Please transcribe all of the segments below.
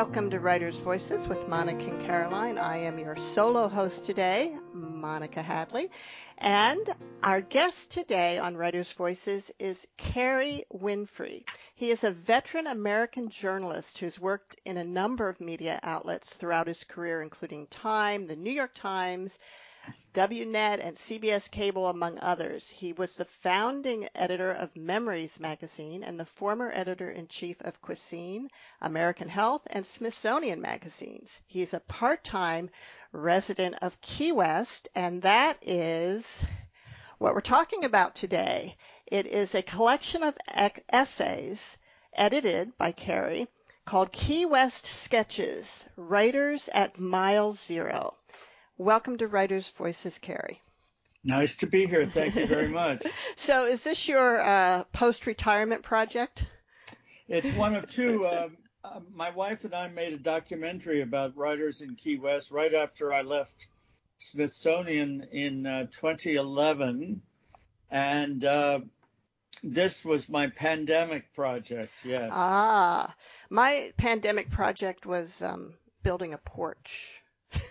Welcome to Writers Voices with Monica and Caroline. I am your solo host today, Monica Hadley. And our guest today on Writers Voices is Carey Winfrey. He is a veteran American journalist who's worked in a number of media outlets throughout his career, including Time, the New York Times, WNET, and CBS Cable, among others. He was the founding editor of Memories magazine and the former editor in chief of Cuisine, American Health, and Smithsonian magazines. He's a part time resident of Key West, and that is what we're talking about today. It is a collection of essays edited by Carey called Key West Sketches Writers at Mile Zero. Welcome to Writers Voices, Carey. Nice to be here. Thank you very much. so, is this your uh, post-retirement project? It's one of two. Um, uh, my wife and I made a documentary about writers in Key West right after I left Smithsonian in uh, 2011, and uh, this was my pandemic project. Yes. Ah, my pandemic project was um, building a porch.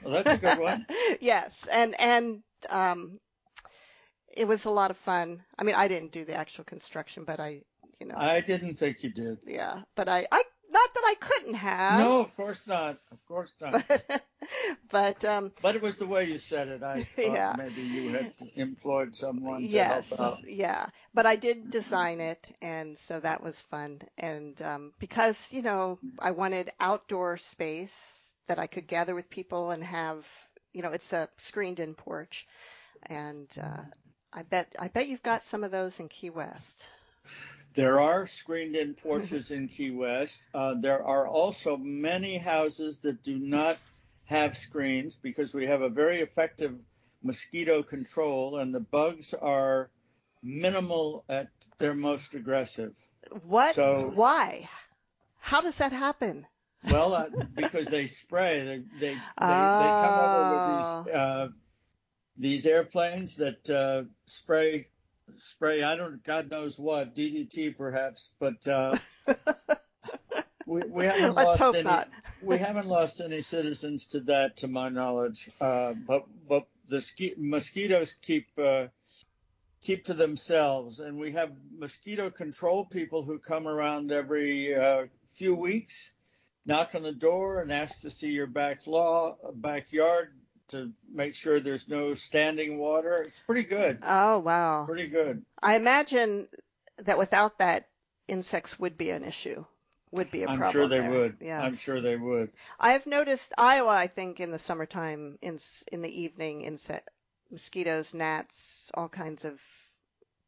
Well, that's a good one. yes, and and um, it was a lot of fun. I mean, I didn't do the actual construction, but I, you know. I didn't think you did. Yeah, but I, I not that I couldn't have. No, of course not. Of course not. But, but um. But it was the way you said it. I thought yeah. maybe you had employed someone to yes, help out. Yeah, but I did design it, and so that was fun. And um, because you know, I wanted outdoor space that I could gather with people and have, you know, it's a screened in porch. And uh, I bet I bet you've got some of those in Key West. There are screened in porches in Key West. Uh, there are also many houses that do not have screens because we have a very effective mosquito control and the bugs are minimal at their most aggressive. What? So, Why? How does that happen? Well, uh, because they spray, they they, they, oh. they come over with these oh. uh, these airplanes that uh, spray spray. I don't, God knows what, DDT perhaps, but uh, we, we haven't Let's lost any. We haven't lost any citizens to that, to my knowledge. Uh, but but the ski, mosquitoes keep uh, keep to themselves, and we have mosquito control people who come around every uh, few weeks knock on the door and ask to see your back law backyard to make sure there's no standing water. It's pretty good. Oh wow. Pretty good. I imagine that without that insects would be an issue. Would be a I'm problem. I'm sure they there. would. Yeah. I'm sure they would. I have noticed Iowa. I think in the summertime, in in the evening, insect mosquitoes, gnats, all kinds of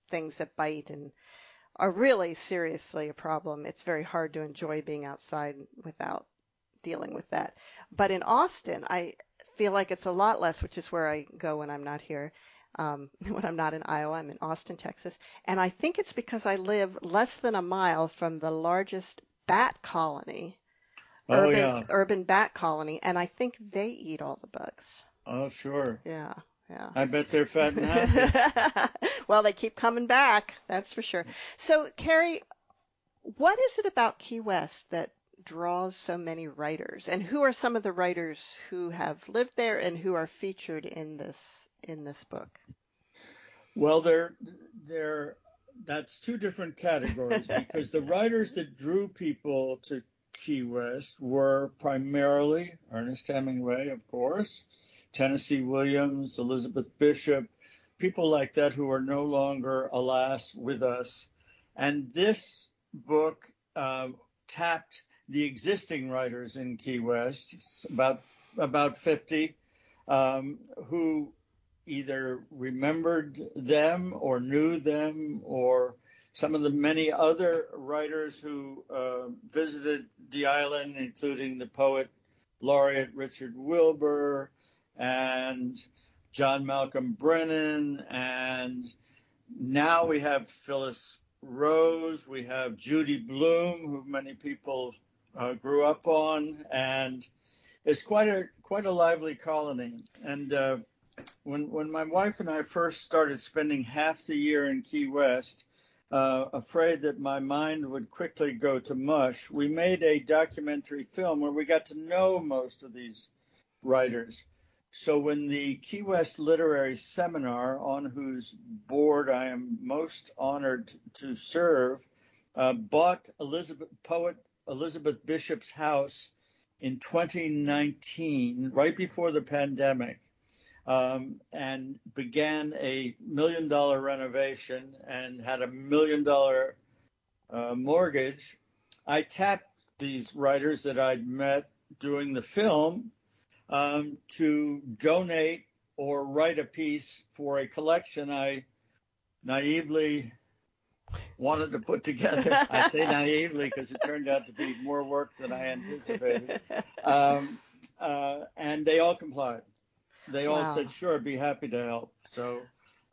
things that bite and are really seriously a problem. It's very hard to enjoy being outside without dealing with that. But in Austin, I feel like it's a lot less, which is where I go when I'm not here. Um, when I'm not in Iowa, I'm in Austin, Texas. And I think it's because I live less than a mile from the largest bat colony, oh, urban, yeah. urban bat colony, and I think they eat all the bugs. Oh, sure. Yeah. Yeah. I bet they're fat and happy. well, they keep coming back, that's for sure. So, Carey, what is it about Key West that draws so many writers? And who are some of the writers who have lived there and who are featured in this in this book? Well, they're they're that's two different categories because the writers that drew people to Key West were primarily Ernest Hemingway, of course, Tennessee Williams, Elizabeth Bishop, people like that who are no longer, alas, with us. And this book uh, tapped the existing writers in Key West, about about 50, um, who either remembered them or knew them, or some of the many other writers who uh, visited the island, including the poet laureate Richard Wilbur, and John Malcolm Brinnin, and now we have Phyllis Rose, we have Judy Blume, who many people uh, grew up on, and it's quite a quite a lively colony. And uh, when when my wife and I first started spending half the year in Key West, uh, afraid that my mind would quickly go to mush, we made a documentary film where we got to know most of these writers. So when the Key West Literary Seminar, on whose board I am most honored to serve, uh, bought Elizabeth poet Elizabeth Bishop's house in 2019, right before the pandemic, um, and began a million dollar renovation and had a million dollar uh, mortgage. I tapped these writers that I'd met doing the film um, to donate or write a piece for a collection I naively wanted to put together. I say naively because it turned out to be more work than I anticipated. Um, uh, and they all complied. They all wow. said, sure, be happy to help. So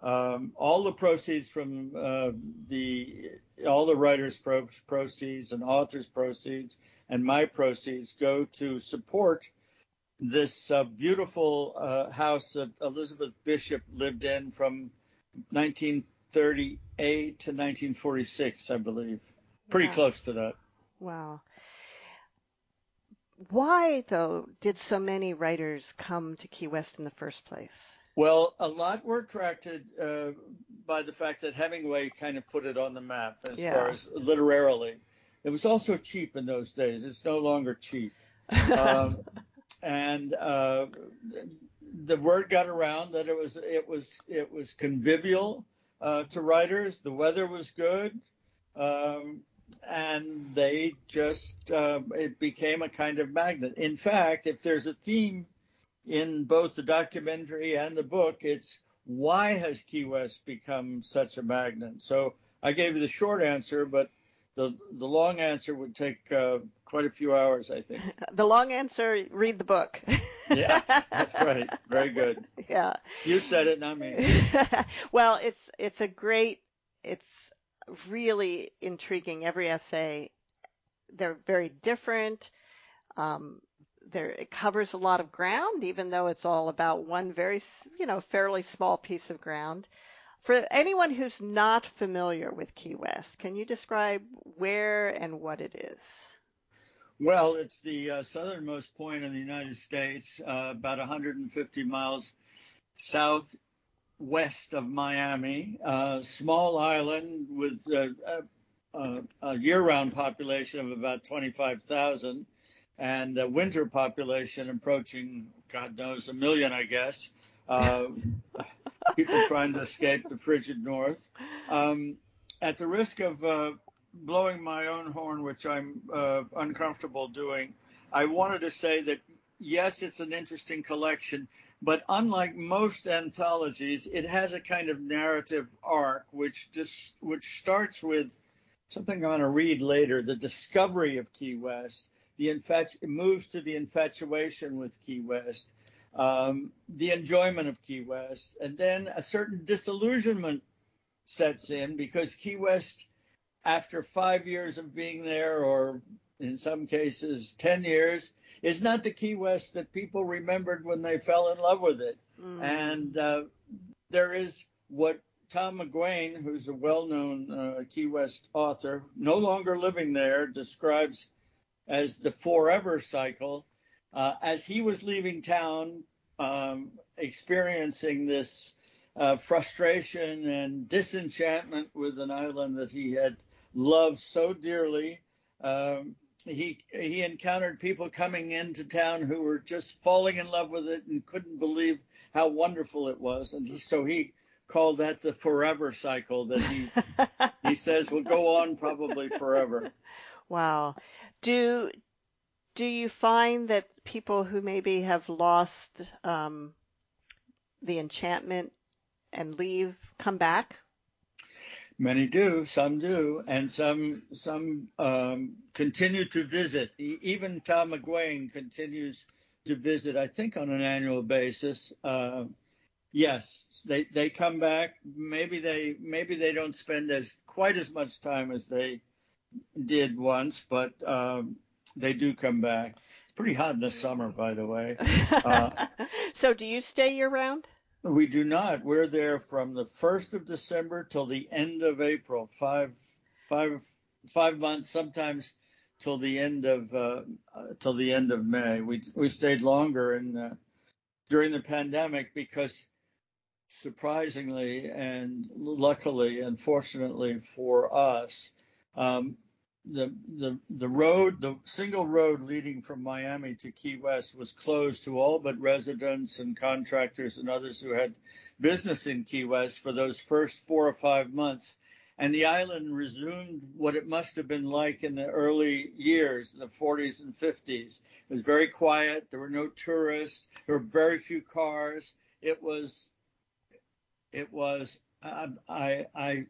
um, all the proceeds from uh, the all the writers' pro- proceeds and authors' proceeds and my proceeds go to support this uh, beautiful uh, house that Elizabeth Bishop lived in from 1938 to 1946, I believe. Pretty wow. close to that. Wow. Why, though, did so many writers come to Key West in the first place? Well, a lot were attracted uh, by the fact that Hemingway kind of put it on the map as yeah. far as literarily. It was also cheap in those days. It's no longer cheap. Um, and uh, the word got around that it was it was it was convivial uh, to writers. The weather was good, um, and they just uh, it became a kind of magnet. In fact, if there's a theme in both the documentary and the book, it's why has Key West become such a magnet? So I gave you the short answer, but the the long answer would take uh, quite a few hours, I think. the long answer: read the book. yeah, that's right. Very good. Yeah. You said it, not me. well, it's it's a great, it's really intriguing. Every essay, they're very different. Um, there it covers a lot of ground, even though it's all about one very, you know, fairly small piece of ground. For anyone who's not familiar with Key West, can you describe where and what it is? Well, it's the uh, southernmost point in the United States, uh, about 150 miles southwest of Miami. Uh, small island with a, a, a, year-round population of about 25,000 and a winter population approaching, God knows, a million, I guess. Uh, people trying to escape the frigid north. Um, at the risk of uh, blowing my own horn, which I'm uh, uncomfortable doing, I wanted to say that yes, it's an interesting collection, but unlike most anthologies, it has a kind of narrative arc which just which starts with something I'm going to read later, the discovery of Key West. The infatu- moves to the infatuation with Key West um, the enjoyment of Key West, and then a certain disillusionment sets in because Key West, after five years of being there, or in some cases 10 years, is not the Key West that people remembered when they fell in love with it. Mm. And uh, there is what Tom McGuane, who's a well known uh, Key West author, no longer living there, describes as the forever cycle uh, as he was leaving town, um, experiencing this uh, frustration and disenchantment with an island that he had loved so dearly, um, he he encountered people coming into town who were just falling in love with it and couldn't believe how wonderful it was, and he, so he called that the forever cycle that he he says will go on probably forever. Wow. Do do you find that people who maybe have lost um, the enchantment and leave come back? Many do, some do, and some some um, continue to visit. Even Tom McGuane continues to visit. I think on an annual basis. Uh, yes, they they come back. Maybe they maybe they don't spend as quite as much time as they did once, but um, they do come back. It's pretty hot in the summer, by the way. Uh, so, do you stay year round? We do not. We're there from the first of December till the end of April. Five, five, five months, sometimes till the end of uh, uh, till the end of May. We we stayed longer in uh, during the pandemic because surprisingly and luckily and fortunately for us, um, the the the road, the single road leading from Miami to Key West was closed to all but residents and contractors and others who had business in Key West for those first four or five months. And the island resumed what it must have been like in the early years, in the 40s and 50s. It was very quiet. There were no tourists. There were very few cars. It was, it was, I, I,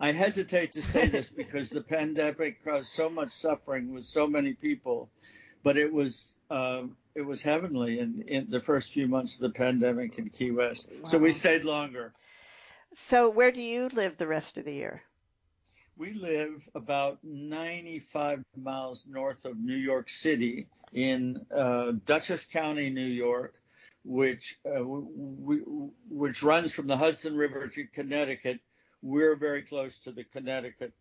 I hesitate to say this because the pandemic caused so much suffering with so many people, but it was um, it was heavenly in, in the first few months of the pandemic in Key West. Wow. So we stayed longer. So where do you live the rest of the year? We live about 95 miles north of New York City in uh, Dutchess County, New York, which uh, we, which runs from the Hudson River to Connecticut we're very close to the Connecticut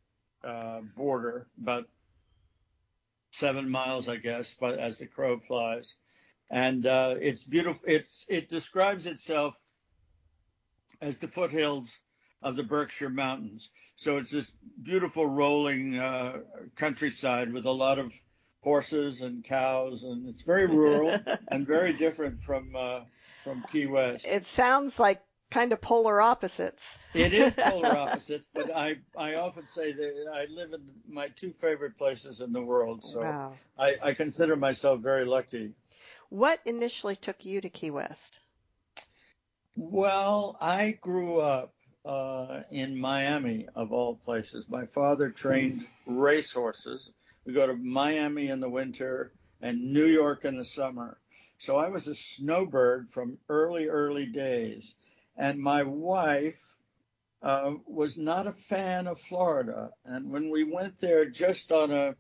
uh, border, about seven miles, I guess, but as the crow flies. And uh, it's beautiful. It's it describes itself as the foothills of the Berkshire Mountains. So it's this beautiful rolling uh, countryside with a lot of horses and cows, and it's very rural and very different from uh, from Key West. It sounds like kind of polar opposites. it is polar opposites, but I I often say that I live in my two favorite places in the world, so wow. I, I consider myself very lucky. What initially took you to Key West? Well, I grew up uh, in Miami, of all places. My father trained racehorses. We go to Miami in the winter and New York in the summer. So I was a snowbird from early, early days. And my wife uh, was not a fan of Florida. And when we went there just on a,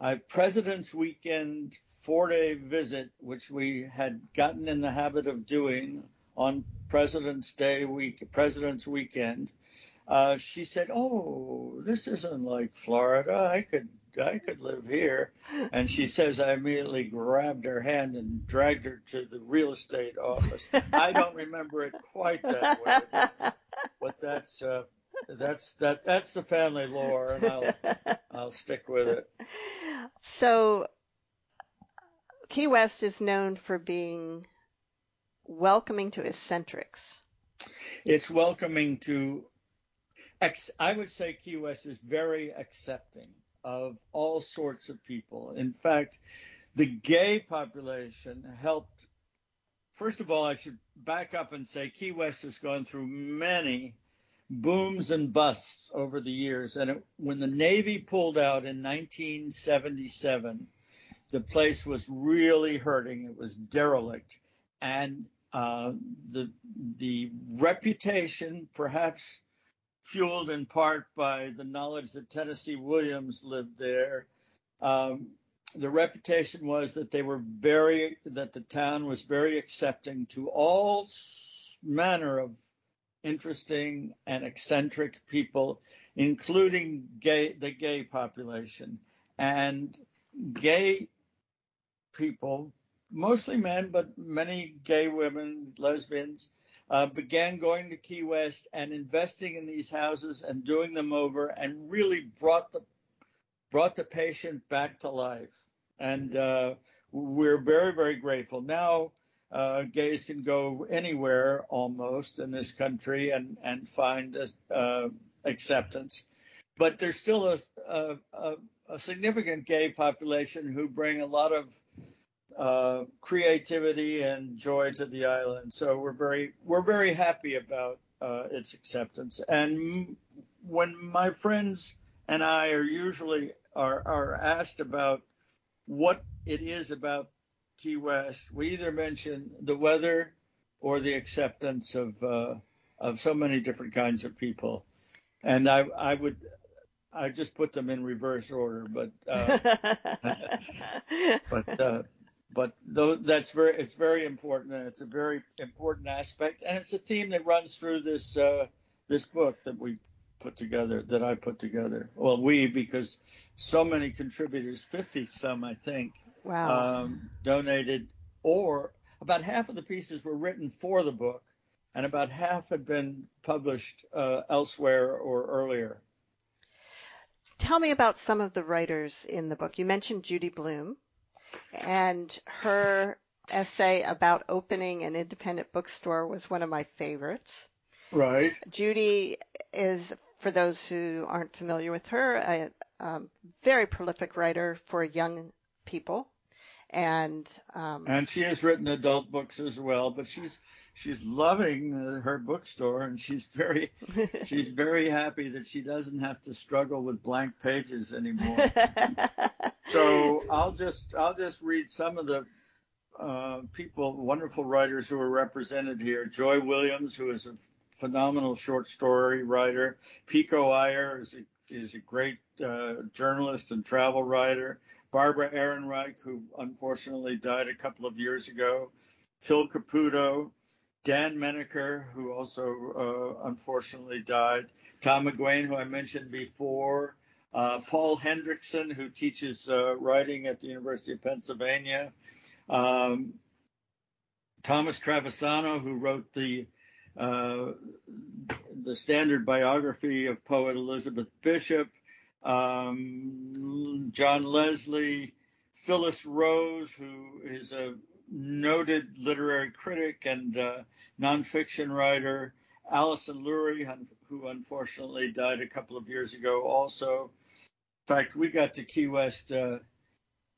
a President's Weekend four day visit, which we had gotten in the habit of doing on President's Day week, President's Weekend, uh, she said, "Oh, this isn't like Florida. I could I could live here. And she says I immediately grabbed her hand and dragged her to the real estate office. I don't remember it quite that way, but, but that's uh, that's that that's the family lore, and I'll I'll stick with it. So, Key West is known for being welcoming to eccentrics. It's welcoming to. I would say Key West is very accepting of all sorts of people. In fact, the gay population helped. First of all, I should back up and say Key West has gone through many booms and busts over the years. And it, when the Navy pulled out in 1977, the place was really hurting. It was derelict. And uh, the the reputation, perhaps fueled in part by the knowledge that Tennessee Williams lived there. Um, the reputation was that they were very, that the town was very accepting to all manner of interesting and eccentric people, including gay, the gay population. And gay people, mostly men, but many gay women, lesbians, uh, began going to Key West and investing in these houses and doing them over and really brought the brought the patient back to life. And uh, we're very, very grateful. Now, uh, gays can go anywhere almost in this country and, and find uh, acceptance. But there's still a, a, a, significant gay population who bring a lot of uh, creativity and joy to the island. So we're very we're very happy about uh, its acceptance. And when my friends and I are usually are, are asked about what it is about Key West, we either mention the weather or the acceptance of uh, of so many different kinds of people. And I I would I just put them in reverse order, but uh, but uh, but though that's very it's very important and it's a very important aspect and it's a theme that runs through this uh, this book that we put together that I put together. Well, we because so many contributors, 50 some I think, wow. um, donated, or about half of the pieces were written for the book, and about half had been published uh, elsewhere or earlier. Tell me about some of the writers in the book. You mentioned Judy Blume and her essay about opening an independent bookstore was one of my favorites. Right. Judy is, for those who aren't familiar with her, a um, very prolific writer for young people, and um, and she has written adult books as well. But she's she's loving uh, her bookstore, and she's very she's very happy that she doesn't have to struggle with blank pages anymore. so I'll just I'll just read some of the uh, people, wonderful writers who are represented here. Joy Williams, who is a phenomenal short story writer. Pico Iyer is a, is a great uh, journalist and travel writer. Barbara Ehrenreich, who unfortunately died a couple of years ago. Phil Caputo, Dan Menaker, who also uh, unfortunately died. Tom McGuane, who I mentioned before. Uh, Paul Hendrickson, who teaches uh, writing at the University of Pennsylvania. Um, Thomas Travisano, who wrote the uh, the standard biography of poet Elizabeth Bishop, um, John Leslie, Phyllis Rose, who is a noted literary critic and uh, nonfiction writer, Alison Lurie, who unfortunately died a couple of years ago also. In fact, we got to Key West uh,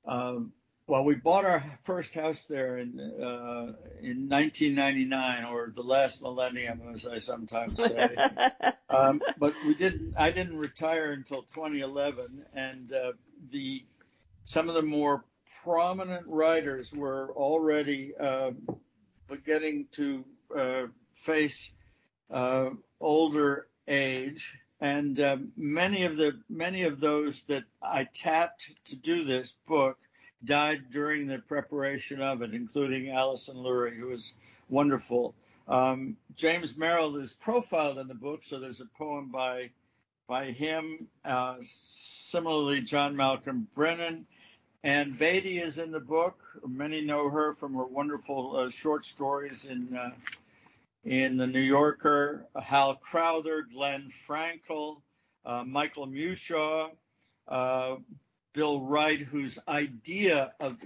um, well, we bought our first house there in uh, in 1999, or the last millennium, as I sometimes say. um, but we didn't. I didn't retire until 2011, and uh, the some of the more prominent writers were already uh, beginning to uh, face uh, older age, and uh, many of the many of those that I tapped to do this book died during the preparation of it, including Alison Lurie, who was wonderful. Um, James Merrill is profiled in the book, so there's a poem by by him. Uh, similarly, John Malcolm Brinnin. Ann Beattie is in the book. Many know her from her wonderful uh, short stories in uh, in the New Yorker. Hal Crowther, Glenn Frankel, uh, Michael Mewshaw, uh, Bill Wright, whose idea of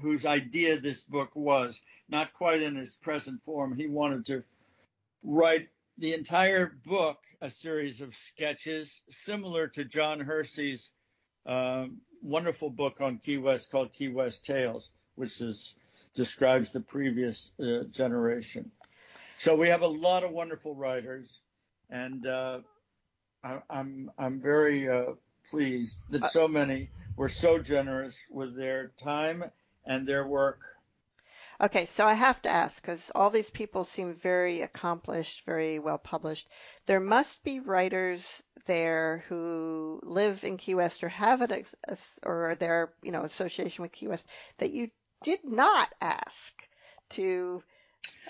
whose idea this book was, not quite in its present form. He wanted to write the entire book, a series of sketches, similar to John Hersey's um, wonderful book on Key West called Key West Tales, which is describes the previous uh, generation. So we have a lot of wonderful writers, and uh, I, am I'm, I'm very uh, pleased that so many were so generous with their time and their work. Okay, so I have to ask because all these people seem very accomplished, very well published. There must be writers there who live in Key West or have it or their you know association with Key West that you did not ask to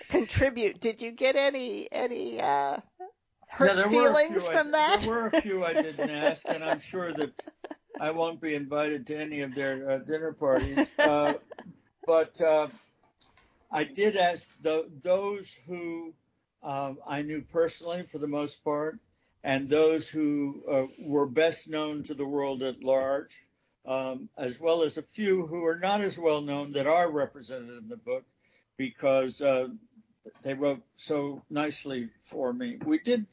contribute. Did you get any any uh, hurt yeah, feelings from I, that? There were a few I didn't ask, and I'm sure that I won't be invited to any of their uh, dinner parties. Uh, but uh, I did ask the, those who um, I knew personally, for the most part, and those who uh, were best known to the world at large, um, as well as a few who are not as well known that are represented in the book, because uh, they wrote so nicely for me. We did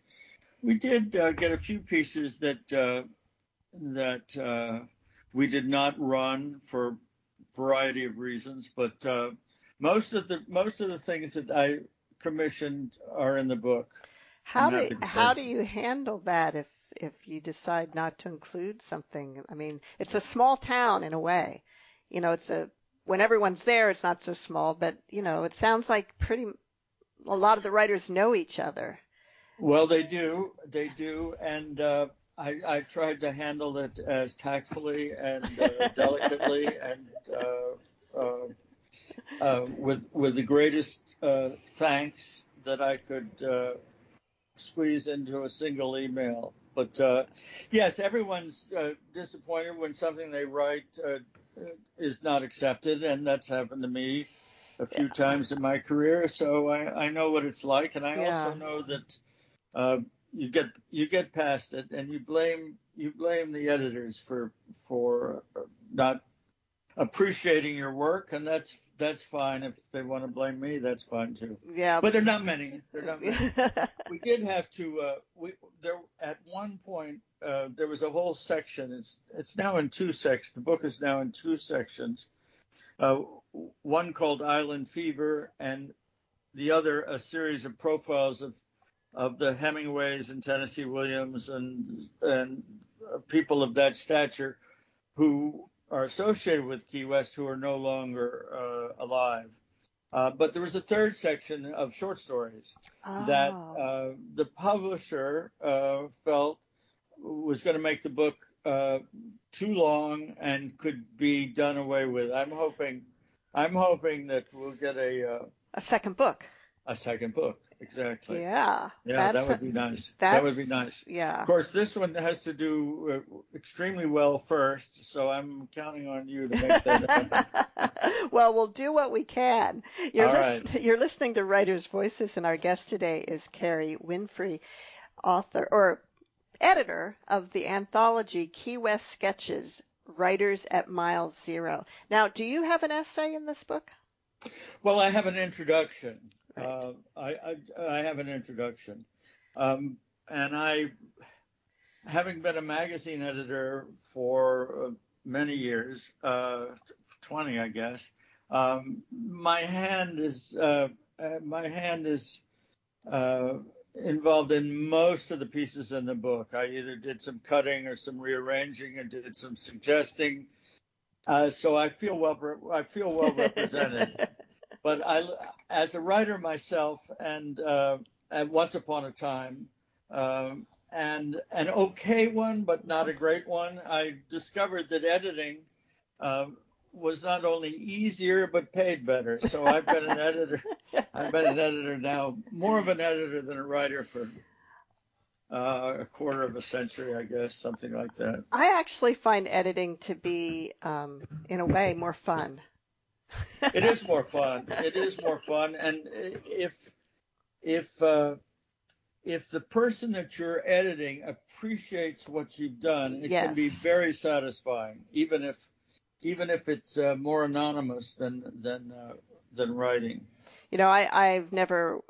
we did uh, get a few pieces that uh, that uh, we did not run for a variety of reasons, but uh, most of the most of the things that I commissioned are in the book. How do how do you handle that if if you decide not to include something? I mean, it's a small town in a way. You know, it's a when everyone's there, it's not so small, but you know, it sounds like pretty a lot of the writers know each other. Well, they do, they do, and uh, I, I tried to handle it as tactfully and uh, delicately and uh, uh, uh, with with the greatest uh, thanks that I could uh, squeeze into a single email. But uh, yes, everyone's uh, disappointed when something they write is not accepted, and that's happened to me a few yeah. times in my career. So I, I know what it's like, and I yeah. also know that you get you get past it, and you blame you blame the editors for for not appreciating your work, and that's that's fine. If they want to blame me, that's fine too. Yeah. But they're not many. They're not many. we did have to. Uh, we there at one point uh, there was a whole section. It's it's now in two sections. The book is now in two sections. Uh, one called Island Fever, and the other a series of profiles of of the Hemingways and Tennessee Williams and and people of that stature who are associated with Key West who are no longer uh, alive. Uh, but there was a third section of short stories oh. that uh, the publisher uh, felt was going to make the book uh, too long and could be done away with. I'm hoping, I'm hoping that we'll get a uh, a second book. A second book. Exactly. Yeah. Yeah, that would be nice. That would be nice. Yeah. Of course, this one has to do uh, extremely well first, so I'm counting on you to make that happen. well, we'll do what we can. You're, All right. you're listening to Writers' Voices, and our guest today is Carey Winfrey, author or editor of the anthology Key West Sketches Writers at Mile Zero. Now, do you have an essay in this book? Well, I have an introduction. Uh, I, I, I, have an introduction. Um, and I, having been a magazine editor for uh, many years, uh, 20, I guess, um, my hand is, uh, uh, my hand is, uh, involved in most of the pieces in the book. I either did some cutting or some rearranging and did some suggesting. so I feel well, I feel well represented. but I, as a writer myself, and, uh, and once upon a time, um, and an okay one, but not a great one, I discovered that editing uh, was not only easier but paid better. So I've been an editor. I've been an editor now, more of an editor than a writer for uh, a quarter of a century, I guess, something like that. I actually find editing to be, um, in a way, more fun it is more fun. It is more fun, and if if uh, if the person that you're editing appreciates what you've done, it yes. can be very satisfying, even if even if it's uh, more anonymous than than uh, than writing. You know, I I've never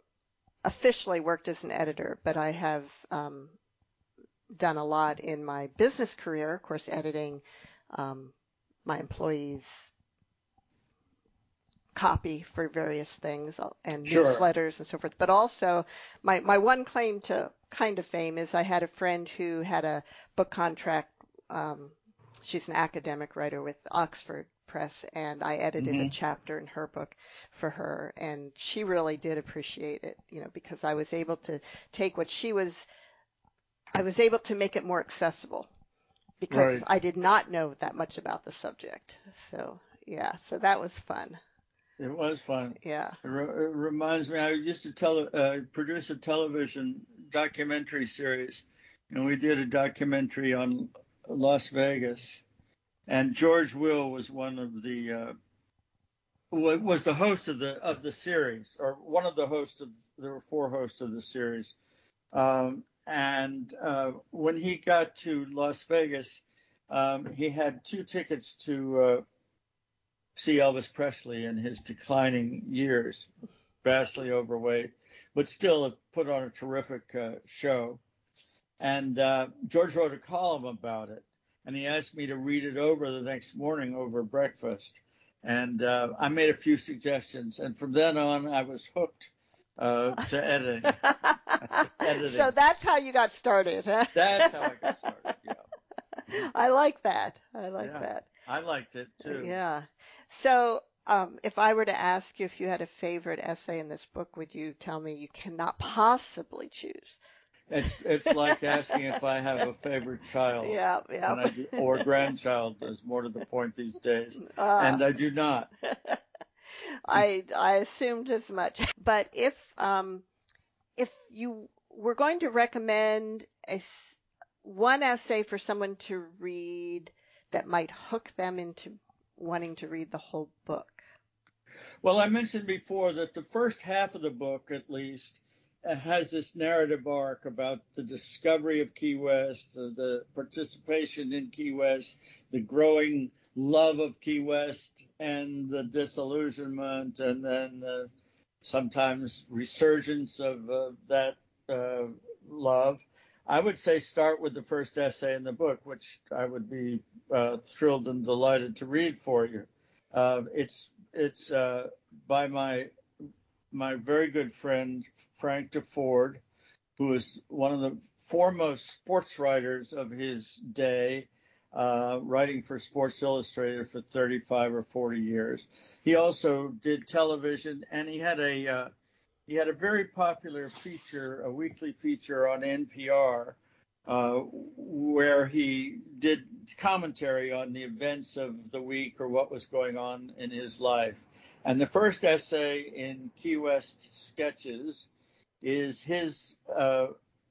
officially worked as an editor, but I have um, done a lot in my business career. Of course, editing um, my employees' copy for various things uh, and sure. newsletters and so forth. But also, my, my one claim to kind of fame is I had a friend who had a book contract. Um, she's an academic writer with Oxford Press, and I edited mm-hmm. a chapter in her book for her, and she really did appreciate it, you know, because I was able to take what she was, I was able to make it more accessible because right. I did not know that much about the subject. So yeah, so that was fun. It was fun. Yeah. It, re- it reminds me, I used to tele- uh, produce a television documentary series, and we did a documentary on Las Vegas. And George Will was one of the uh, was the host of the of the series, or one of the hosts of there were four hosts of the series. Um, and uh, when he got to Las Vegas, um, he had two tickets to uh, see Elvis Presley in his declining years, vastly overweight, but still put on a terrific uh, show. And uh, George wrote a column about it, and he asked me to read it over the next morning over breakfast. And uh, I made a few suggestions, and from then on, I was hooked uh, to editing. editing. So that's how you got started, huh? That's how I got started. Yeah. I like that. I like yeah, that. I liked it too. Yeah. So, um, if I were to ask you if you had a favorite essay in this book, would you tell me you cannot possibly choose? It's it's like asking if I have a favorite child. Yeah, yeah. Do, or grandchild is more to the point these days. Uh, and I do not. I I assumed as much. But if um if you were going to recommend a one essay for someone to read that might hook them into wanting to read the whole book. Well, I mentioned before that the first half of the book, at least, has this narrative arc about the discovery of Key West, uh, the participation in Key West, the growing love of Key West, and the disillusionment, and then sometimes resurgence of uh, that uh, love. I would say start with the first essay in the book, which I would be uh, thrilled and delighted to read for you. It's it's by my my very good friend Frank Deford, who was one of the foremost sports writers of his day, uh, writing for Sports Illustrated for 35 or 40 years. He also did television, and he had a uh, he had a very popular feature, a weekly feature on NPR, uh, where he did commentary on the events of the week or what was going on in his life. And the first essay in Key West Sketches is his uh,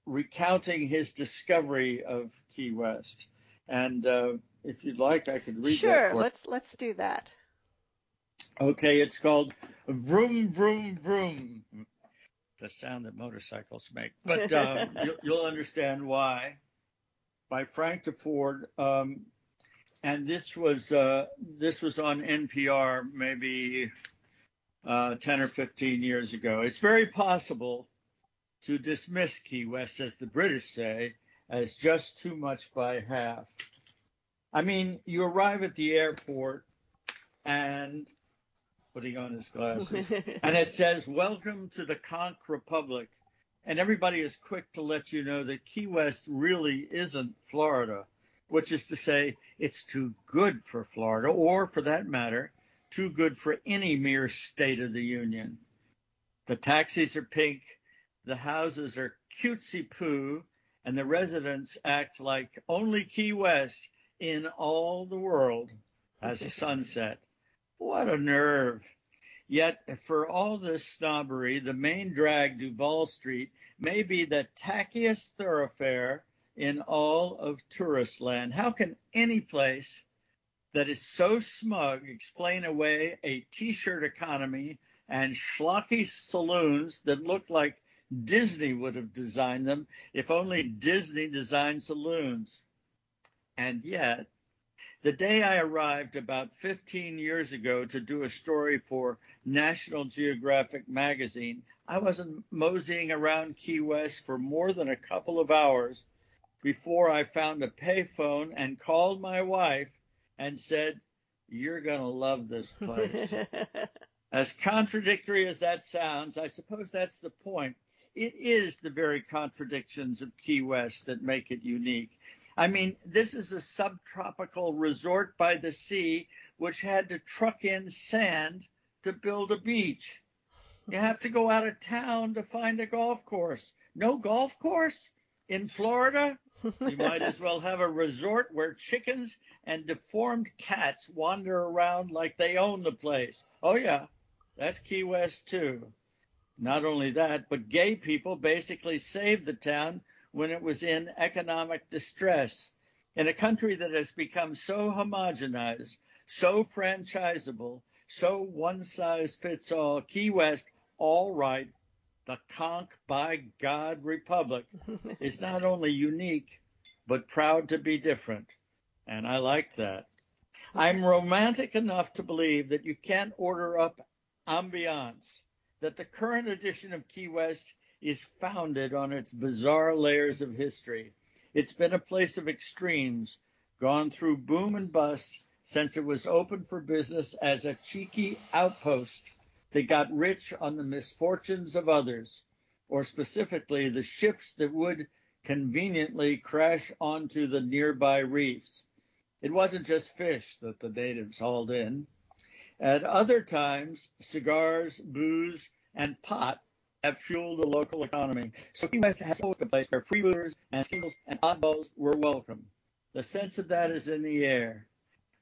recounting his discovery of Key West. And uh, if you'd like, I could read sure, let's let's do that. Okay, it's called Vroom Vroom Vroom. The sound that motorcycles make, but uh, you'll, you'll, understand why. By Frank Deford, um, and this was uh, this was on NPR maybe uh, 10 or 15 years ago. It's very possible to dismiss Key West, as the British say, as just too much by half. I mean, you arrive at the airport and putting on his glasses, and it says, Welcome to the Conch Republic. And everybody is quick to let you know that Key West really isn't Florida, which is to say, it's too good for Florida, or for that matter, too good for any mere state of the union. The taxis are pink, the houses are cutesy poo, and the residents act like only Key West in all the world has a sunset. What a nerve. Yet, for all this snobbery, the main drag, Duval Street, may be the tackiest thoroughfare in all of tourist land. How can any place that is so smug explain away a t-shirt economy and schlocky saloons that look like Disney would have designed them if only Disney designed saloons? And yet, the day I arrived about 15 years ago to do a story for National Geographic magazine, I wasn't moseying around Key West for more than a couple of hours before I found a payphone and called my wife and said, You're going to love this place. as contradictory as that sounds, I suppose that's the point. It is the very contradictions of Key West that make it unique. I mean, this is a subtropical resort by the sea which had to truck in sand to build a beach. You have to go out of town to find a golf course. No golf course in Florida? You might as well have a resort where chickens and deformed cats wander around like they own the place. Oh, yeah, that's Key West, too. Not only that, but gay people basically saved the town when it was in economic distress. In a country that has become so homogenized, so franchisable, so one size fits all, Key West, all right, the conch by God Republic is not only unique, but proud to be different. And I like that. I'm romantic enough to believe that you can't order up ambiance, that the current edition of Key West is founded on its bizarre layers of history. It's been a place of extremes, gone through boom and bust since it was opened for business as a cheeky outpost that got rich on the misfortunes of others, or specifically the ships that would conveniently crash onto the nearby reefs. It wasn't just fish that the natives hauled in. At other times, cigars, booze, and pot have fueled the local economy. So Key West has always been a place where freebooters and singles and oddballs were welcome. The sense of that is in the air.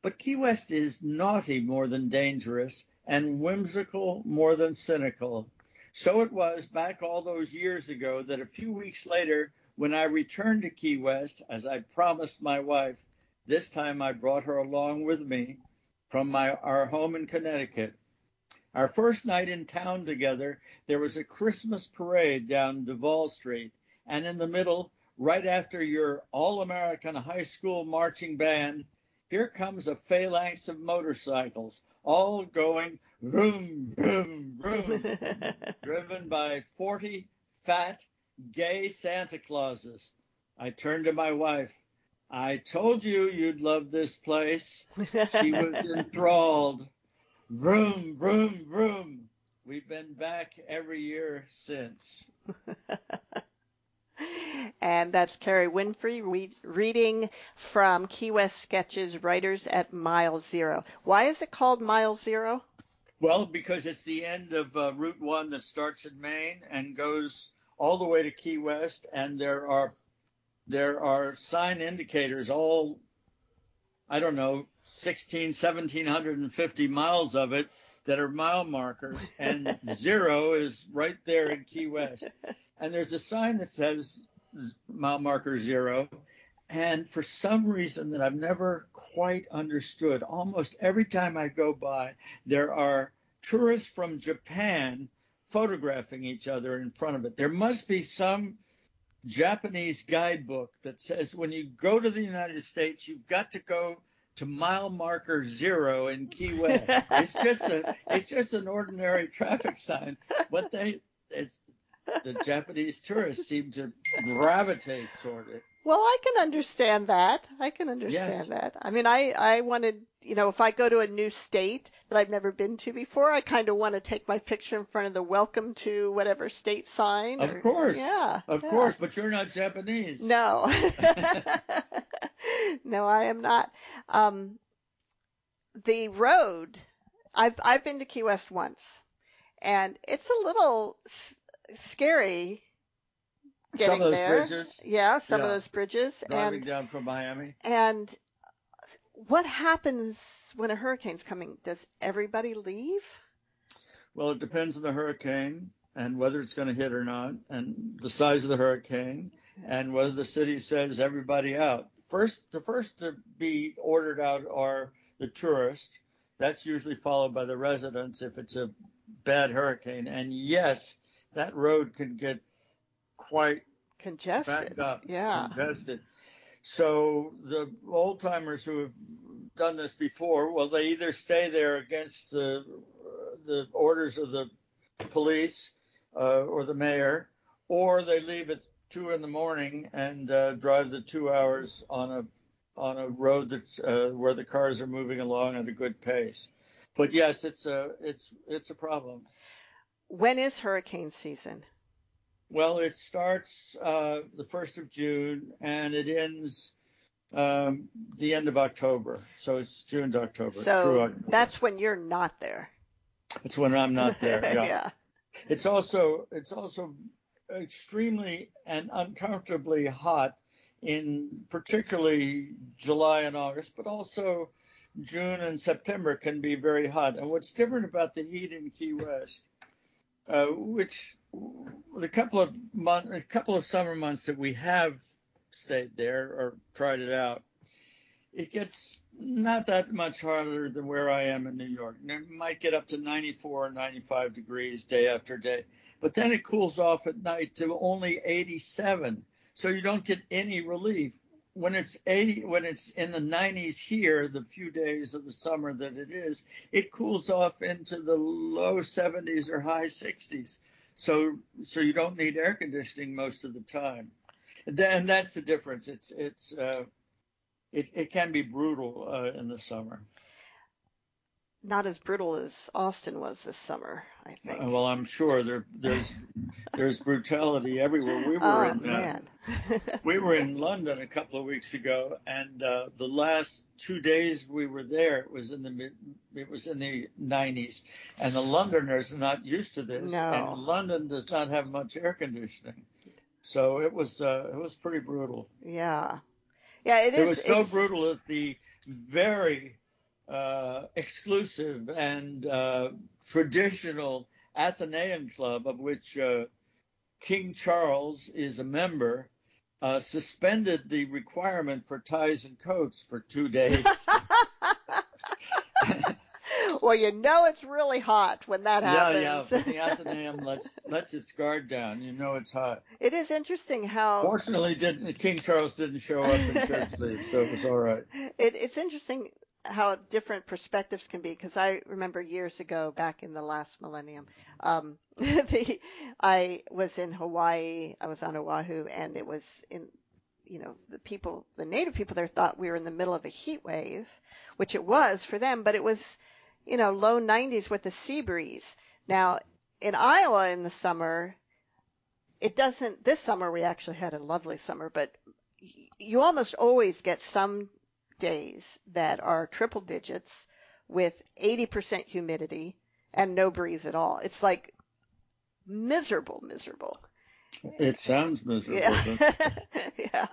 But Key West is naughty more than dangerous and whimsical more than cynical. So it was back all those years ago that a few weeks later, when I returned to Key West, as I promised my wife, this time I brought her along with me from my, our home in Connecticut. Our first night in town together, there was a Christmas parade down Duval Street, and in the middle, right after your All American High School marching band, here comes a phalanx of motorcycles, all going vroom, vroom, vroom, driven by 40 fat, gay Santa Clauses. I turned to my wife. I told you you'd love this place. She was enthralled. Vroom, vroom, vroom. We've been back every year since. and that's Carey Winfrey re- reading from Key West Sketches Writers at Mile Zero. Why is it called Mile Zero? Well, because it's the end of uh, Route 1 that starts in Maine and goes all the way to Key West, and there are there are sign indicators all I don't know 16, 1750 miles of it that are mile markers, and zero is right there in Key West. And there's a sign that says mile marker zero. And for some reason that I've never quite understood, almost every time I go by, there are tourists from Japan photographing each other in front of it. There must be some Japanese guidebook that says when you go to the United States, you've got to go to mile marker zero in Key West. it's just a it's just an ordinary traffic sign, but they it's the Japanese tourists seem to gravitate toward it. Well, I can understand that. I can understand yes. that. I mean, I I wanted, you know, if I go to a new state that I've never been to before, I kind of want to take my picture in front of the welcome to whatever state sign. Of or, course. Yeah. Of yeah. course, but you're not Japanese. No. no, I am not. Um, the road, I've I've been to Key West once, and it's a little s- scary getting some of those there. bridges. Yeah, some yeah. of those bridges. Driving and, down from Miami. And what happens when a hurricane's coming? Does everybody leave? Well, it depends on the hurricane and whether it's going to hit or not, and the size of the hurricane, and whether the city says everybody out. First, the first to be ordered out are the tourists. That's usually followed by the residents if it's a bad hurricane. And yes, that road can get quite congested. Up, yeah. Congested. So the old timers who have done this before, well, they either stay there against the the orders of the police uh, or the mayor, or they leave at two in the morning and uh, drive the two hours on a on a road that's uh, where the cars are moving along at a good pace. But yes, it's a it's it's a problem. When is hurricane season? Well, it starts uh, the first of June and it ends um, the end of October. So it's June to October. So October. that's when you're not there. It's when I'm not there. Yeah. yeah. It's also it's also extremely and uncomfortably hot in particularly July and August, but also June and September can be very hot. And what's different about the heat in Key West, uh, which the couple of month, a couple of summer months that we have stayed there or tried it out, it gets not that much harder than where I am in New York. It might get up to 94 or 95 degrees day after day, but then it cools off at night to only 87. So you don't get any relief. When it's 80, when it's in the 90s here, the few days of the summer that it is, it cools off into the low 70s or high 60s. So so you don't need air conditioning most of the time. And that's the difference. It's it's uh, it it can be brutal uh, in the summer. Not as brutal as Austin was this summer. I think. Uh, well, I'm sure there there's there's brutality everywhere. We were oh, in uh, we were in London a couple of weeks ago, and uh, the last two days we were there, it was in the mid, it was in the 90s, and the Londoners are not used to this, no. and London does not have much air conditioning, so it was uh, it was pretty brutal. Yeah, yeah, it is. It was so brutal that the very uh, exclusive and uh, traditional Athenaeum Club, of which uh, King Charles is a member, uh, suspended the requirement for ties and coats for two days. well, you know it's really hot when that happens. Yeah, yeah. the Athenaeum lets lets its guard down. You know it's hot. It is interesting how. Fortunately, didn't King Charles didn't show up in shirt sleeves, so it was all right. It, it's interesting how different perspectives can be because I remember years ago back in the last millennium um the I was in Hawaii I was on Oahu and it was in you know the people the native people there thought we were in the middle of a heat wave which it was for them but it was you know low 90s with a sea breeze. Now in Iowa in the summer it doesn't this summer we actually had a lovely summer but you almost always get some days that are triple digits with 80% humidity and no breeze at all. It's like miserable, miserable. It sounds miserable. Yeah, yeah.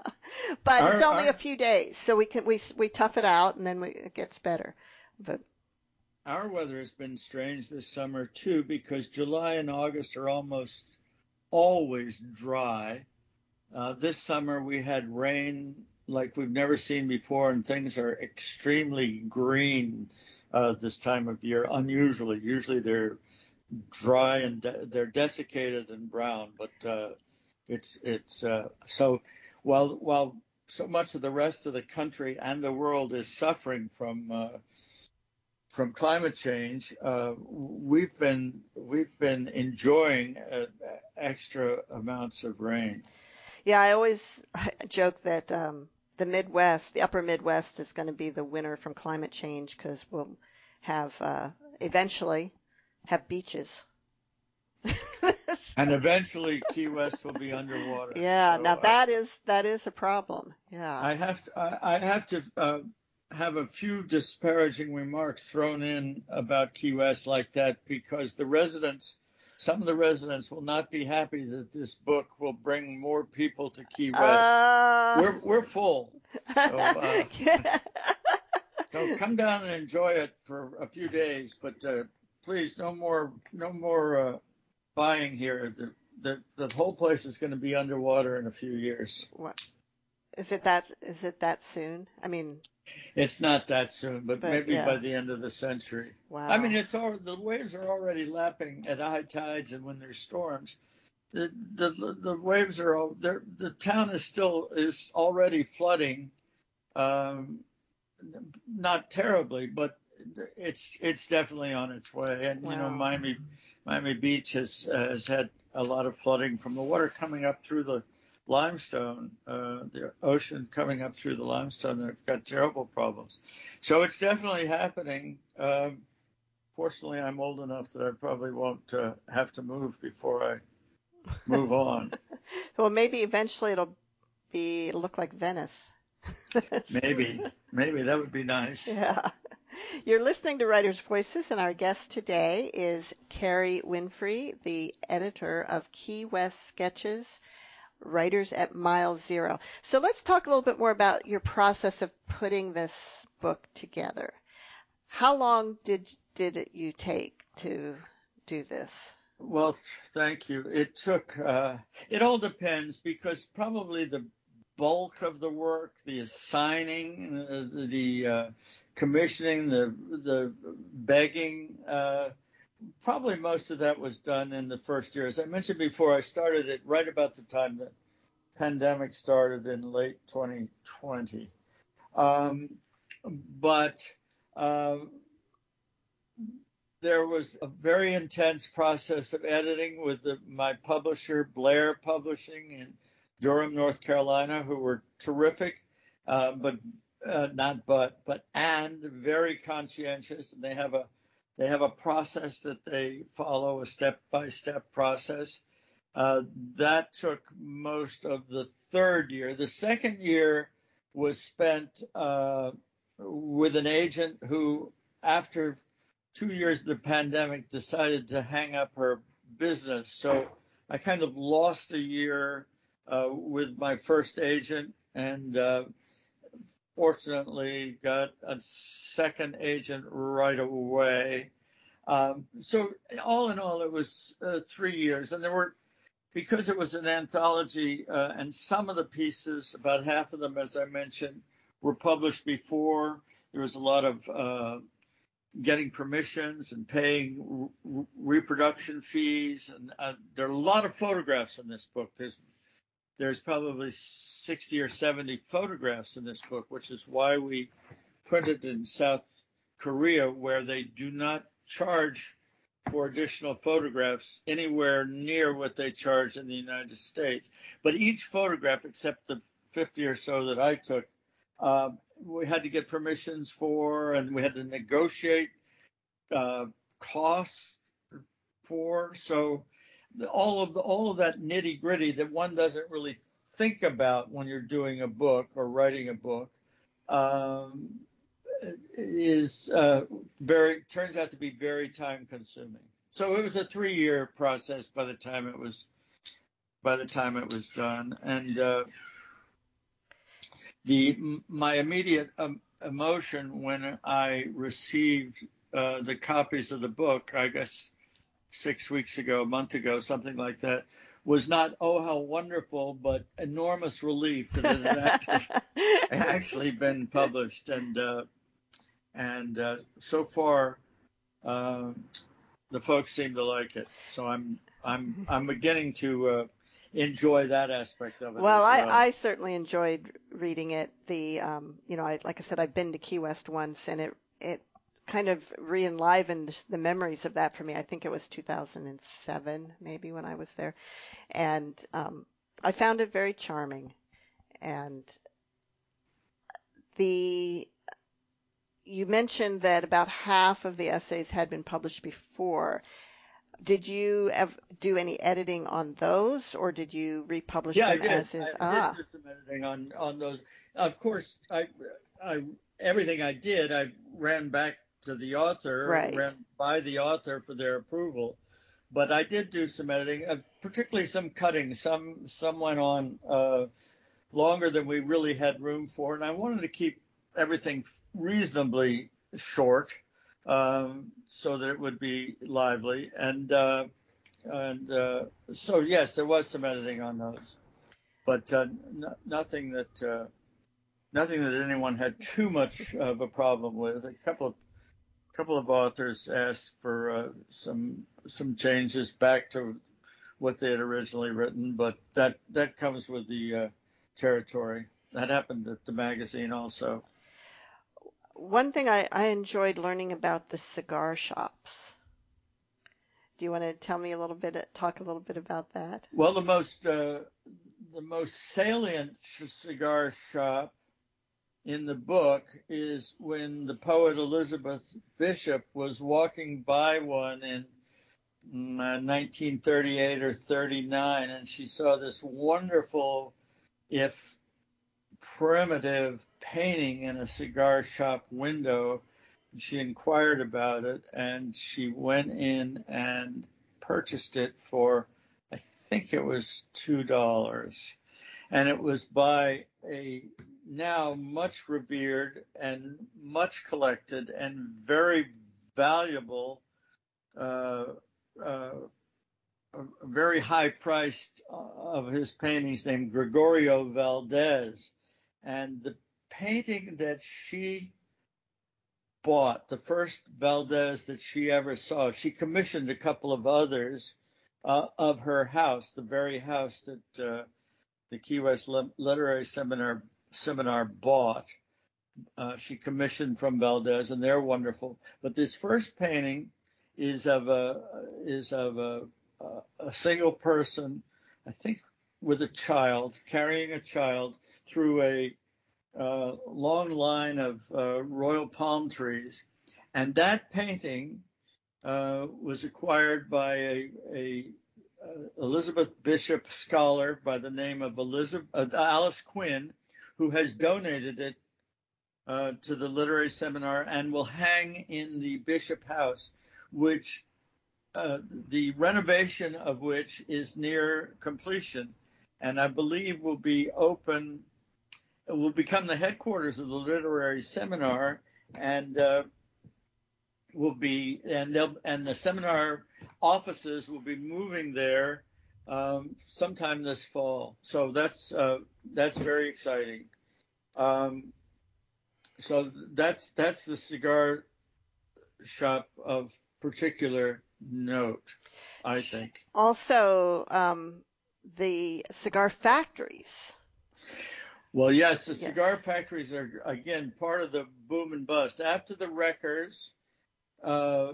But our, it's only our, a few days, so we can we we tough it out, and then we, it gets better. But our weather has been strange this summer too, because July and August are almost always dry. Uh, this summer we had rain like we've never seen before, and things are extremely green uh, this time of year. Unusually, usually they're dry and de- they're desiccated and brown, but uh, it's it's uh, so while while so much of the rest of the country and the world is suffering from uh, from climate change, uh, we've been we've been enjoying uh, extra amounts of rain. Yeah, I always joke that um, the Midwest, the upper Midwest, is going to be the winner from climate change because we'll have uh, eventually have beaches. and eventually Key West will be underwater. Yeah, so, now that uh, is that is a problem. Yeah. I have to I, I have to uh, have a few disparaging remarks thrown in about Key West like that because the residents some of the residents will not be happy that this book will bring more people to Key West. Uh, we're we're full. So, uh, so, come down and enjoy it for a few days, but uh, please no more no more uh, buying here. The, the the whole place is going to be underwater in a few years. What? Is it that is it that soon? I mean, it's not that soon, but, but maybe yeah. by the end of the century. Wow. I mean, it's all the waves are already lapping at high tides and when there's storms. The the the waves are all the town is still is already flooding, um, not terribly, but it's it's definitely on its way. And wow. you know, Miami Miami Beach has has had a lot of flooding from the water coming up through the limestone, uh, the ocean coming up through the limestone, they've got terrible problems. So it's definitely happening. Um, fortunately, I'm old enough that I probably won't uh, have to move before I move on. well, maybe eventually it'll be look like Venice. maybe, maybe that would be nice. Yeah. You're listening to Writers' Voices, and our guest today is Carey Winfrey, the editor of Key West Sketches Writers at Mile Zero. So let's talk a little bit more about your process of putting this book together. How long did did it you take to do this? Well, thank you. It took. Uh, it all depends because probably the bulk of the work, the assigning, uh, the uh, commissioning, the the begging, uh, probably most of that was done in the first year. As I mentioned before, I started it right about the time the pandemic started in late 2020. Um, but uh, there was a very intense process of editing with the, my publisher, Blair Publishing in Durham, North Carolina, who were terrific, uh, but uh, not but, but and very conscientious. And they have a they have a process that they follow, a step-by-step process. Uh, that took most of the third year. The second year was spent uh, with an agent who, after two years of the pandemic, decided to hang up her business. So I kind of lost a year uh, with my first agent and uh, fortunately got a second agent right away. Um, so all in all, it was uh, three years, and there were because it was an anthology, uh, and some of the pieces, about half of them, as I mentioned, were published before. There was a lot of uh, getting permissions and paying re- reproduction fees, and uh, there are a lot of photographs in this book. There's there's probably 60 or 70 photographs in this book, which is why we printed in South Korea, where they do not charge for additional photographs anywhere near what they charge in the United States. But each photograph, except the 50 or so that I took, uh, we had to get permissions for, and we had to negotiate uh, costs for. So all of the, all of that nitty gritty that one doesn't really think about when you're doing a book or writing a book um, is uh, very turns out to be very time consuming. So it was a three year process by the time it was by the time it was done, and uh, the my immediate um, emotion when I received uh, the copies of the book, I guess six weeks ago, a month ago, something like that, was not oh how wonderful, but enormous relief that it had actually, actually been published, and uh, and uh, so far uh, the folks seem to like it. So I'm I'm I'm beginning to uh, enjoy that aspect of it. Well, well. I, I certainly enjoyed reading it. The um, you know, I, like I said, I've been to Key West once, and it it kind of re-enlivened the memories of that for me. I think it was 2007, maybe when I was there, and um, I found it very charming. And the you mentioned that about half of the essays had been published before. Did you ev- do any editing on those, or did you republish yeah, them I did. as is? I ah. did some editing on on those. Of course, I, I everything I did, I ran back to the author, right. ran by the author for their approval. But I did do some editing, uh, particularly some cutting. Some some went on uh, longer than we really had room for, and I wanted to keep everything reasonably short um, so that it would be lively. And uh, and uh, so yes, there was some editing on those, but uh, n- nothing that uh, nothing that anyone had too much of a problem with. A couple of couple of authors asked for uh, some some changes back to what they had originally written, but that that comes with the uh, territory. That happened at the magazine also one thing I, I enjoyed learning about the cigar shops. Do you want to tell me a little bit, talk a little bit about that? Well, the most uh, the most salient cigar shop in the book is when the poet Elizabeth Bishop was walking by one in 1938 mm, uh, or 39, and she saw this wonderful, if primitive painting in a cigar shop window. She inquired about it and she went in and purchased it for, I think it was $2. And it was by a now much revered and much collected and very valuable, uh, uh, very high priced uh, of his paintings named Gregorio Valdes. And the painting that she bought, the first Valdes that she ever saw, she commissioned a couple of others uh, of her house, the very house that uh, the Key West Literary Seminar seminar bought. Uh, she commissioned from Valdes, and they're wonderful. But this first painting is of a is of a, a single person, I think, with a child carrying a child through a long line of uh, royal palm trees. And that painting uh, was acquired by a, a uh, Elizabeth Bishop scholar by the name of Elizabeth, Alice Quinn, who has donated it uh, to the literary seminar and will hang in the Bishop House, which uh, the renovation of which is near completion, and I believe will be open. Will become the headquarters of the literary seminar, and uh, will be and they'll and the seminar offices will be moving there um, sometime this fall. So that's uh, that's very exciting. Um, so that's that's the cigar shop of particular note, I think. Also, um, the cigar factories. Well, yes, the yes. cigar factories are again part of the boom and bust. After the wreckers, uh,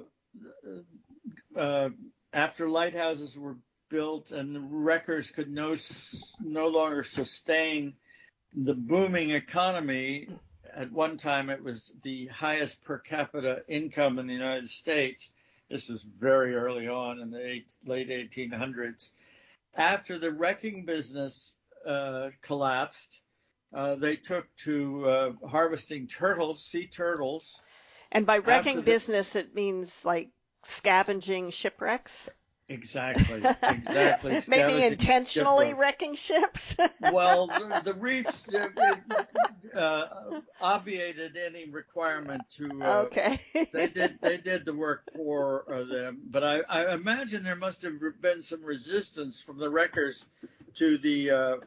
uh, after lighthouses were built and the wreckers could no no longer sustain the booming economy. At one time, it was the highest per capita income in the United States. This is very early on in the eight, late 1800s. After the wrecking business uh, collapsed, uh, they took to uh, harvesting turtles, sea turtles, and by wrecking the, business, it means like scavenging shipwrecks. Exactly, exactly. Maybe intentionally wrecking ships. well, the, the reefs uh, obviated any requirement to. Uh, okay. they did they did the work for uh, them, but I, I imagine there must have been some resistance from the wreckers to the uh,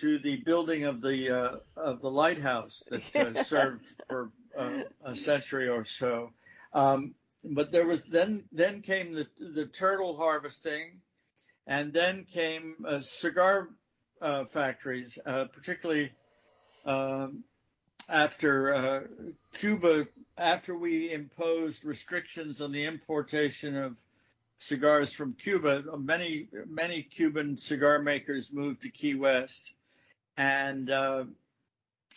to the building of the uh, of the lighthouse that uh, served for uh, a century or so. Um, but there was then then came the the turtle harvesting, and then came uh, cigar uh, factories, uh, particularly um, after uh, Cuba, after we imposed restrictions on the importation of cigars from Cuba, many many Cuban cigar makers moved to Key West, and uh,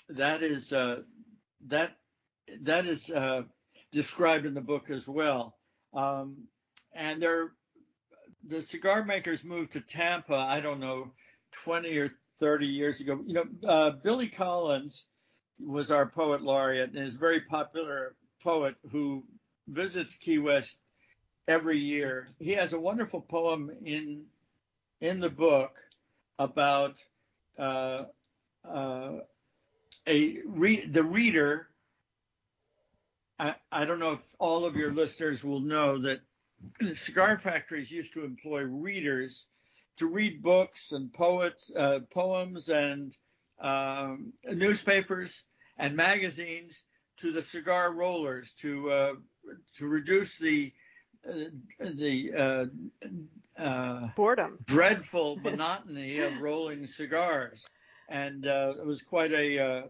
that is uh, that that is uh, described in the book as well. Um, and they're the cigar makers moved to Tampa. I don't know, 20 or 30 years ago. You know, uh, Billy Collins was our poet laureate and is a very popular poet who visits Key West every year. He has a wonderful poem in in the book about uh, uh, a re- the reader I, I don't know if all of your listeners will know that cigar factories used to employ readers to read books and poets, uh, poems and um, newspapers and magazines to the cigar rollers to uh, to reduce the the uh, uh, boredom, dreadful monotony of rolling cigars, and uh, it was quite a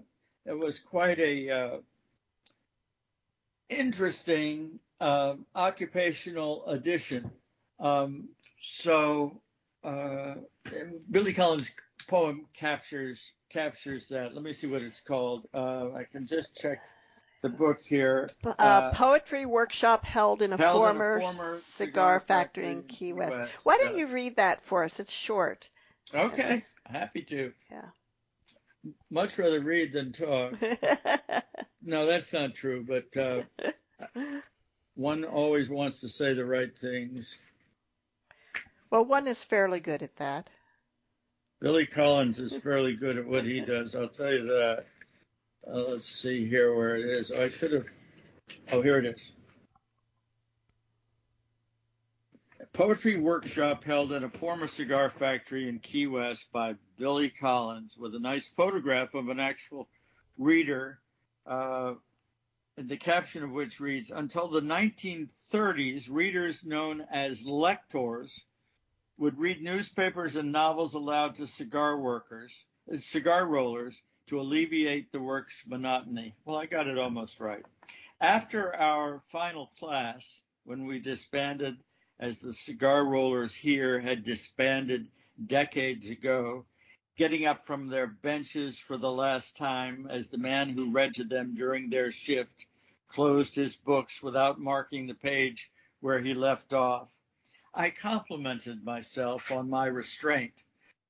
it was quite a interesting uh, occupational addition. Um, so uh, Billy Collins' poem captures captures that. Let me see what it's called. Uh, I can just check the book here. Uh, poetry workshop held in a, held former, in a former, cigar, cigar factory, factory, in Key West. West. Why don't you read that for us? It's short. Okay, happy to. Yeah. Much rather read than talk. no, that's not true, but uh, one always wants to say the right things. Well, one is fairly good at that. Billy Collins is fairly good at what he does. I'll tell you that. Uh, let's see here where it is. I should have. Oh, here it is. A poetry workshop held at a former cigar factory in Key West by Billy Collins with a nice photograph of an actual reader uh, the caption of which reads Until the 1930s, readers known as lectors would read newspapers and novels aloud to cigar workers, cigar rollers, to alleviate the work's monotony. Well, I got it almost right. After our final class, when we disbanded, as the cigar rollers here had disbanded decades ago, getting up from their benches for the last time as the man who read to them during their shift closed his books without marking the page where he left off. I complimented myself on my restraint,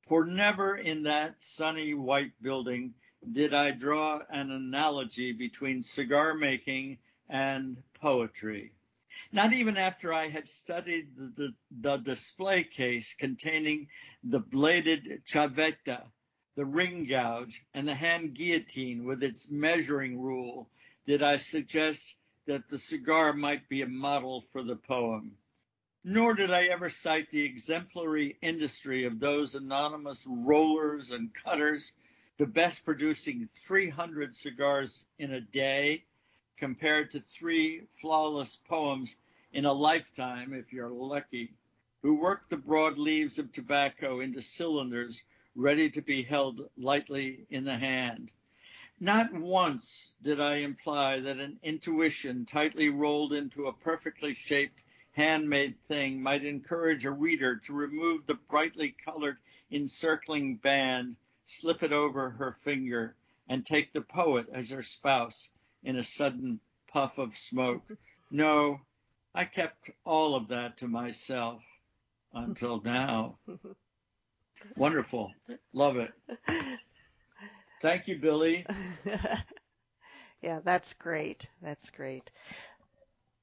for never in that sunny white building did I draw an analogy between cigar making and poetry. Not even after I had studied the, the, the display case containing the bladed chaveta, the ring gouge, and the hand guillotine with its measuring rule did I suggest that the cigar might be a model for the poem. Nor did I ever cite the exemplary industry of those anonymous rollers and cutters, the best producing 300 cigars in a day compared to three flawless poems in a lifetime, if you're lucky, who work the broad leaves of tobacco into cylinders ready to be held lightly in the hand. Not once did I imply that an intuition tightly rolled into a perfectly shaped handmade thing might encourage a reader to remove the brightly colored encircling band, slip it over her finger, and take the poet as her spouse in a sudden puff of smoke. No, I kept all of that to myself until now. Wonderful. Love it. Thank you, Billy. yeah, that's great. That's great.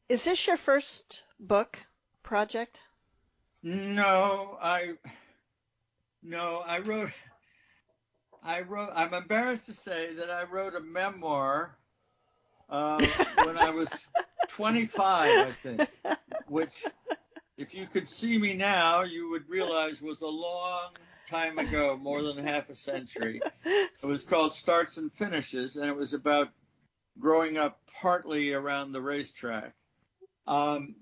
Is this your first book project? No, I no, I wrote I wrote I'm embarrassed to say that I wrote a memoir uh, when I was 25, I think, which if you could see me now, you would realize was a long time ago, more than half a century. It was called Starts and Finishes, and it was about growing up partly around the racetrack. Um,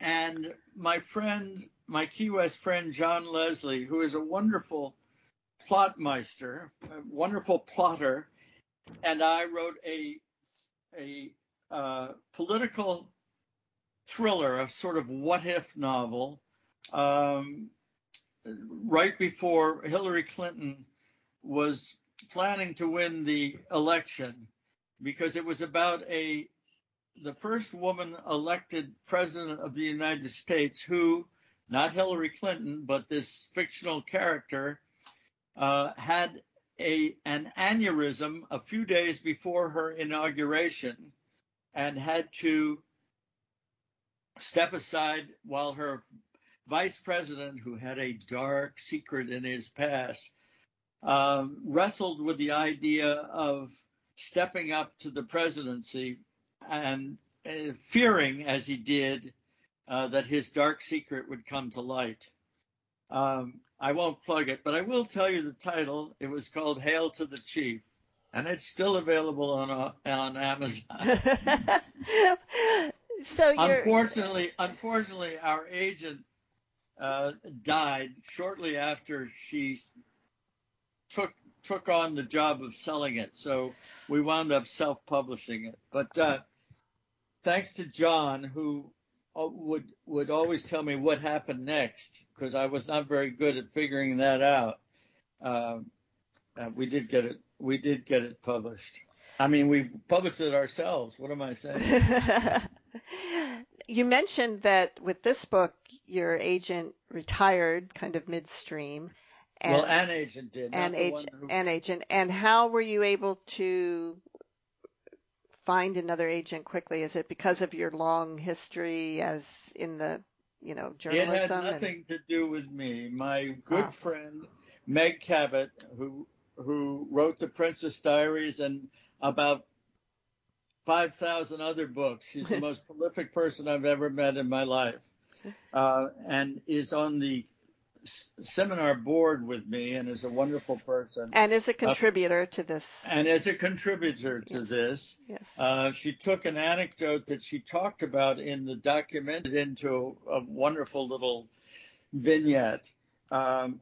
and my friend, my Key West friend, John Leslie, who is a wonderful plotmeister, a wonderful plotter, and I wrote a a uh, political thriller, a sort of what if novel, um, right before Hillary Clinton was planning to win the election, because it was about a the first woman elected president of the United States who, not Hillary Clinton, but this fictional character, uh, had a an aneurysm a few days before her inauguration and had to step aside while her vice president, who had a dark secret in his past, um, wrestled with the idea of stepping up to the presidency and uh, fearing, as he did, uh, that his dark secret would come to light. Um, I won't plug it, but I will tell you the title. It was called Hail to the Chief, and it's still available on uh, on Amazon. so unfortunately, unfortunately, our agent uh, died shortly after she took took on the job of selling it. So we wound up self-publishing it. But uh, thanks to John, who would would always tell me what happened next, because I was not very good at figuring that out. Uh, uh, we did get it. We did get it published. I mean, we published it ourselves. What am I saying? you mentioned that with this book, your agent retired kind of midstream. And, well, an agent did. An agent, who... an agent. And how were you able to find another agent quickly? Is it because of your long history as in the, you know, journalism? It had nothing and... to do with me. My good friend Meg Cabot, who who wrote the Princess Diaries and about 5,000 other books. She's the most prolific person I've ever met in my life, uh, and is on the seminar board with me and is a wonderful person. And is a uh, contributor uh, to this. And is a contributor to yes. this. Yes. Uh, she took an anecdote that she talked about in the document into a, a wonderful little vignette. Um,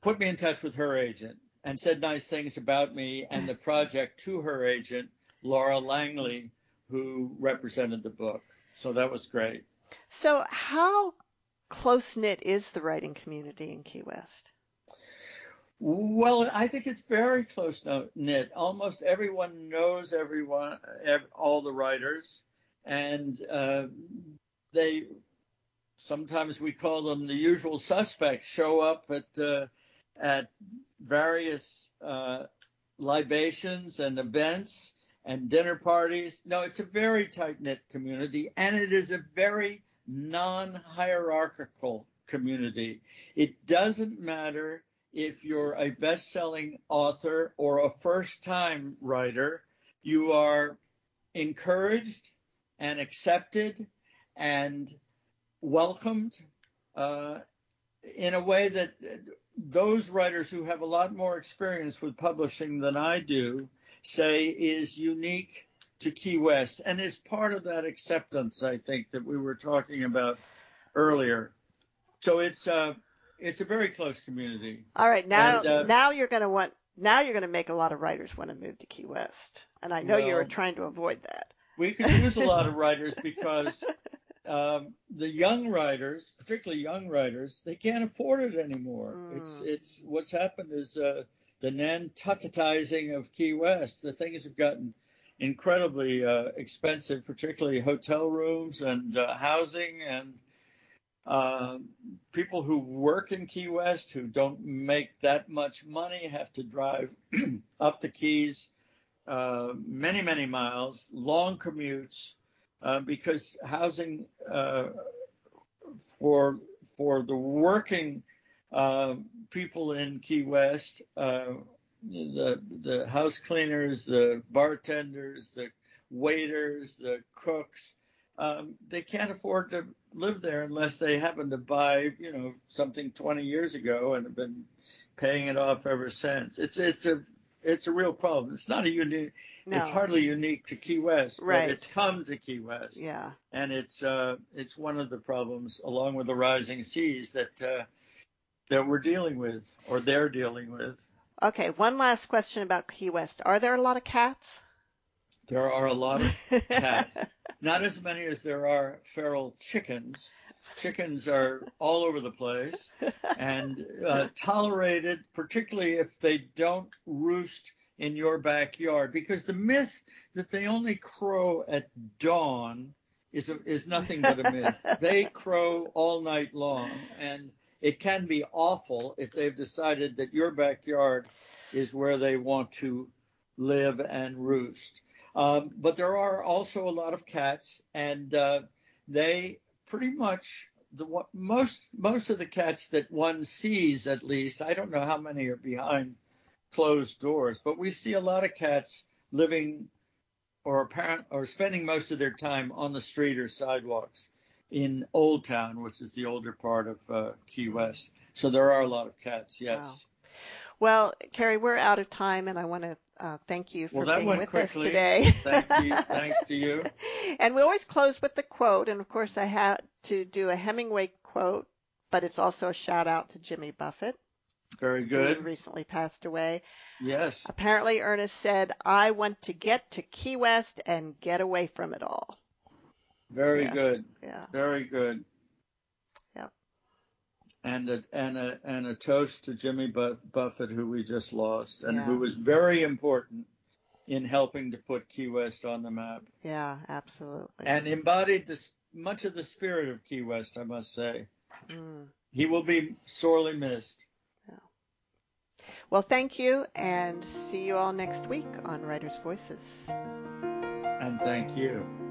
put me in touch with her agent and said nice things about me and the project to her agent, Laura Langlie, who represented the book. So that was great. So, how close knit is the writing community in Key West? Well, I think it's very close knit. Almost everyone knows everyone, all the writers, and uh, they sometimes we call them the usual suspects, show up at uh, at various uh, libations and events and dinner parties. No, it's a very tight knit community, and it is a very non hierarchical community. It doesn't matter if you're a best selling author or a first time writer, you are encouraged and accepted and welcomed uh, in a way that those writers who have a lot more experience with publishing than I do say is unique to Key West and is part of that acceptance, I think, that we were talking about earlier. So it's uh, it's a very close community. All right, now and, uh, now you're going to want now you're going to make a lot of writers want to move to Key West, and I know well, you were trying to avoid that. We could use a lot of writers because um, the young writers, particularly young writers, they can't afford it anymore. Mm. It's it's what's happened is uh, the Nantucketizing of Key West. The things have gotten incredibly uh, expensive, particularly hotel rooms and uh, housing and uh, people who work in Key West who don't make that much money have to drive up the Keys uh, many, many miles, long commutes, uh, because housing uh, for for the working people in Key West, the the house cleaners, the bartenders, the waiters, the cooks, um, they can't afford to live there unless they happen to buy, you know, something 20 years ago and have been paying it off ever since. It's it's a it's a real problem. It's not a unique. No. It's hardly unique to Key West, right. but it's come to Key West. Yeah. And it's uh it's one of the problems, along with the rising seas, that uh, that we're dealing with or they're dealing with. Okay, one last question about Key West. Are there a lot of cats? There are a lot of cats. Not as many as there are feral chickens. Chickens are all over the place and uh, tolerated, particularly if they don't roost in your backyard, because the myth that they only crow at dawn is a, is nothing but a myth. they crow all night long, and it can be awful if they've decided that your backyard is where they want to live and roost. Um, but there are also a lot of cats, and uh, they pretty much the most most of the cats that one sees, at least, I don't know how many are behind closed doors, but we see a lot of cats living or apparent or spending most of their time on the street or sidewalks in Old Town, which is the older part of uh, Key West. So there are a lot of cats, yes. Wow. Well, Carey, we're out of time, and I want to uh, thank you for well, being with quickly. us today. Thank you. Thanks to you. And we always close with the quote, and of course, I had to do a Hemingway quote, but it's also a shout out to Jimmy Buffett. Very good. Who recently passed away. Yes. Apparently, Ernest said, "I want to get to Key West and get away from it all." Very yeah. good. Yeah. Very good and a and a and a toast to Jimmy Buffett, who we just lost, and yeah. who was very important in helping to put Key West on the map. Yeah, absolutely. And embodied this much of the spirit of Key West, I must say. Mm. He will be sorely missed. Yeah. Well, thank you, and see you all next week on Writers Voices. And thank you.